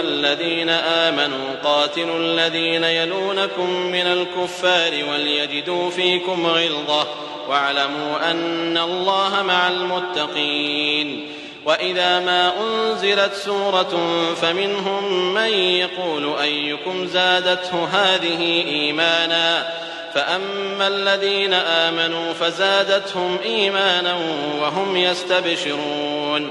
الذين آمنوا قاتلوا الذين يلونكم من الكفار وليجدوا فيكم غلظة واعلموا أن الله مع المتقين وإذا ما أنزلت سورة فمنهم من يقول أيكم زادته هذه إيمانا فأما الذين آمنوا فزادتهم إيمانا وهم يستبشرون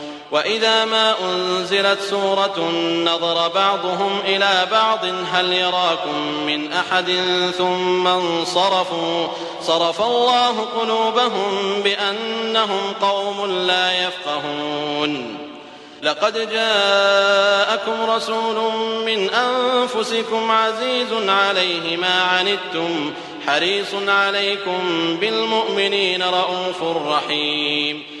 وإذا ما أنزلت سورة نظر بعضهم إلى بعض هل يراكم من أحد ثم انصرفوا صرف الله قلوبهم بأنهم قوم لا يفقهون لقد جاءكم رسول من أنفسكم عزيز عليه ما عنتم حريص عليكم بالمؤمنين رءوف رحيم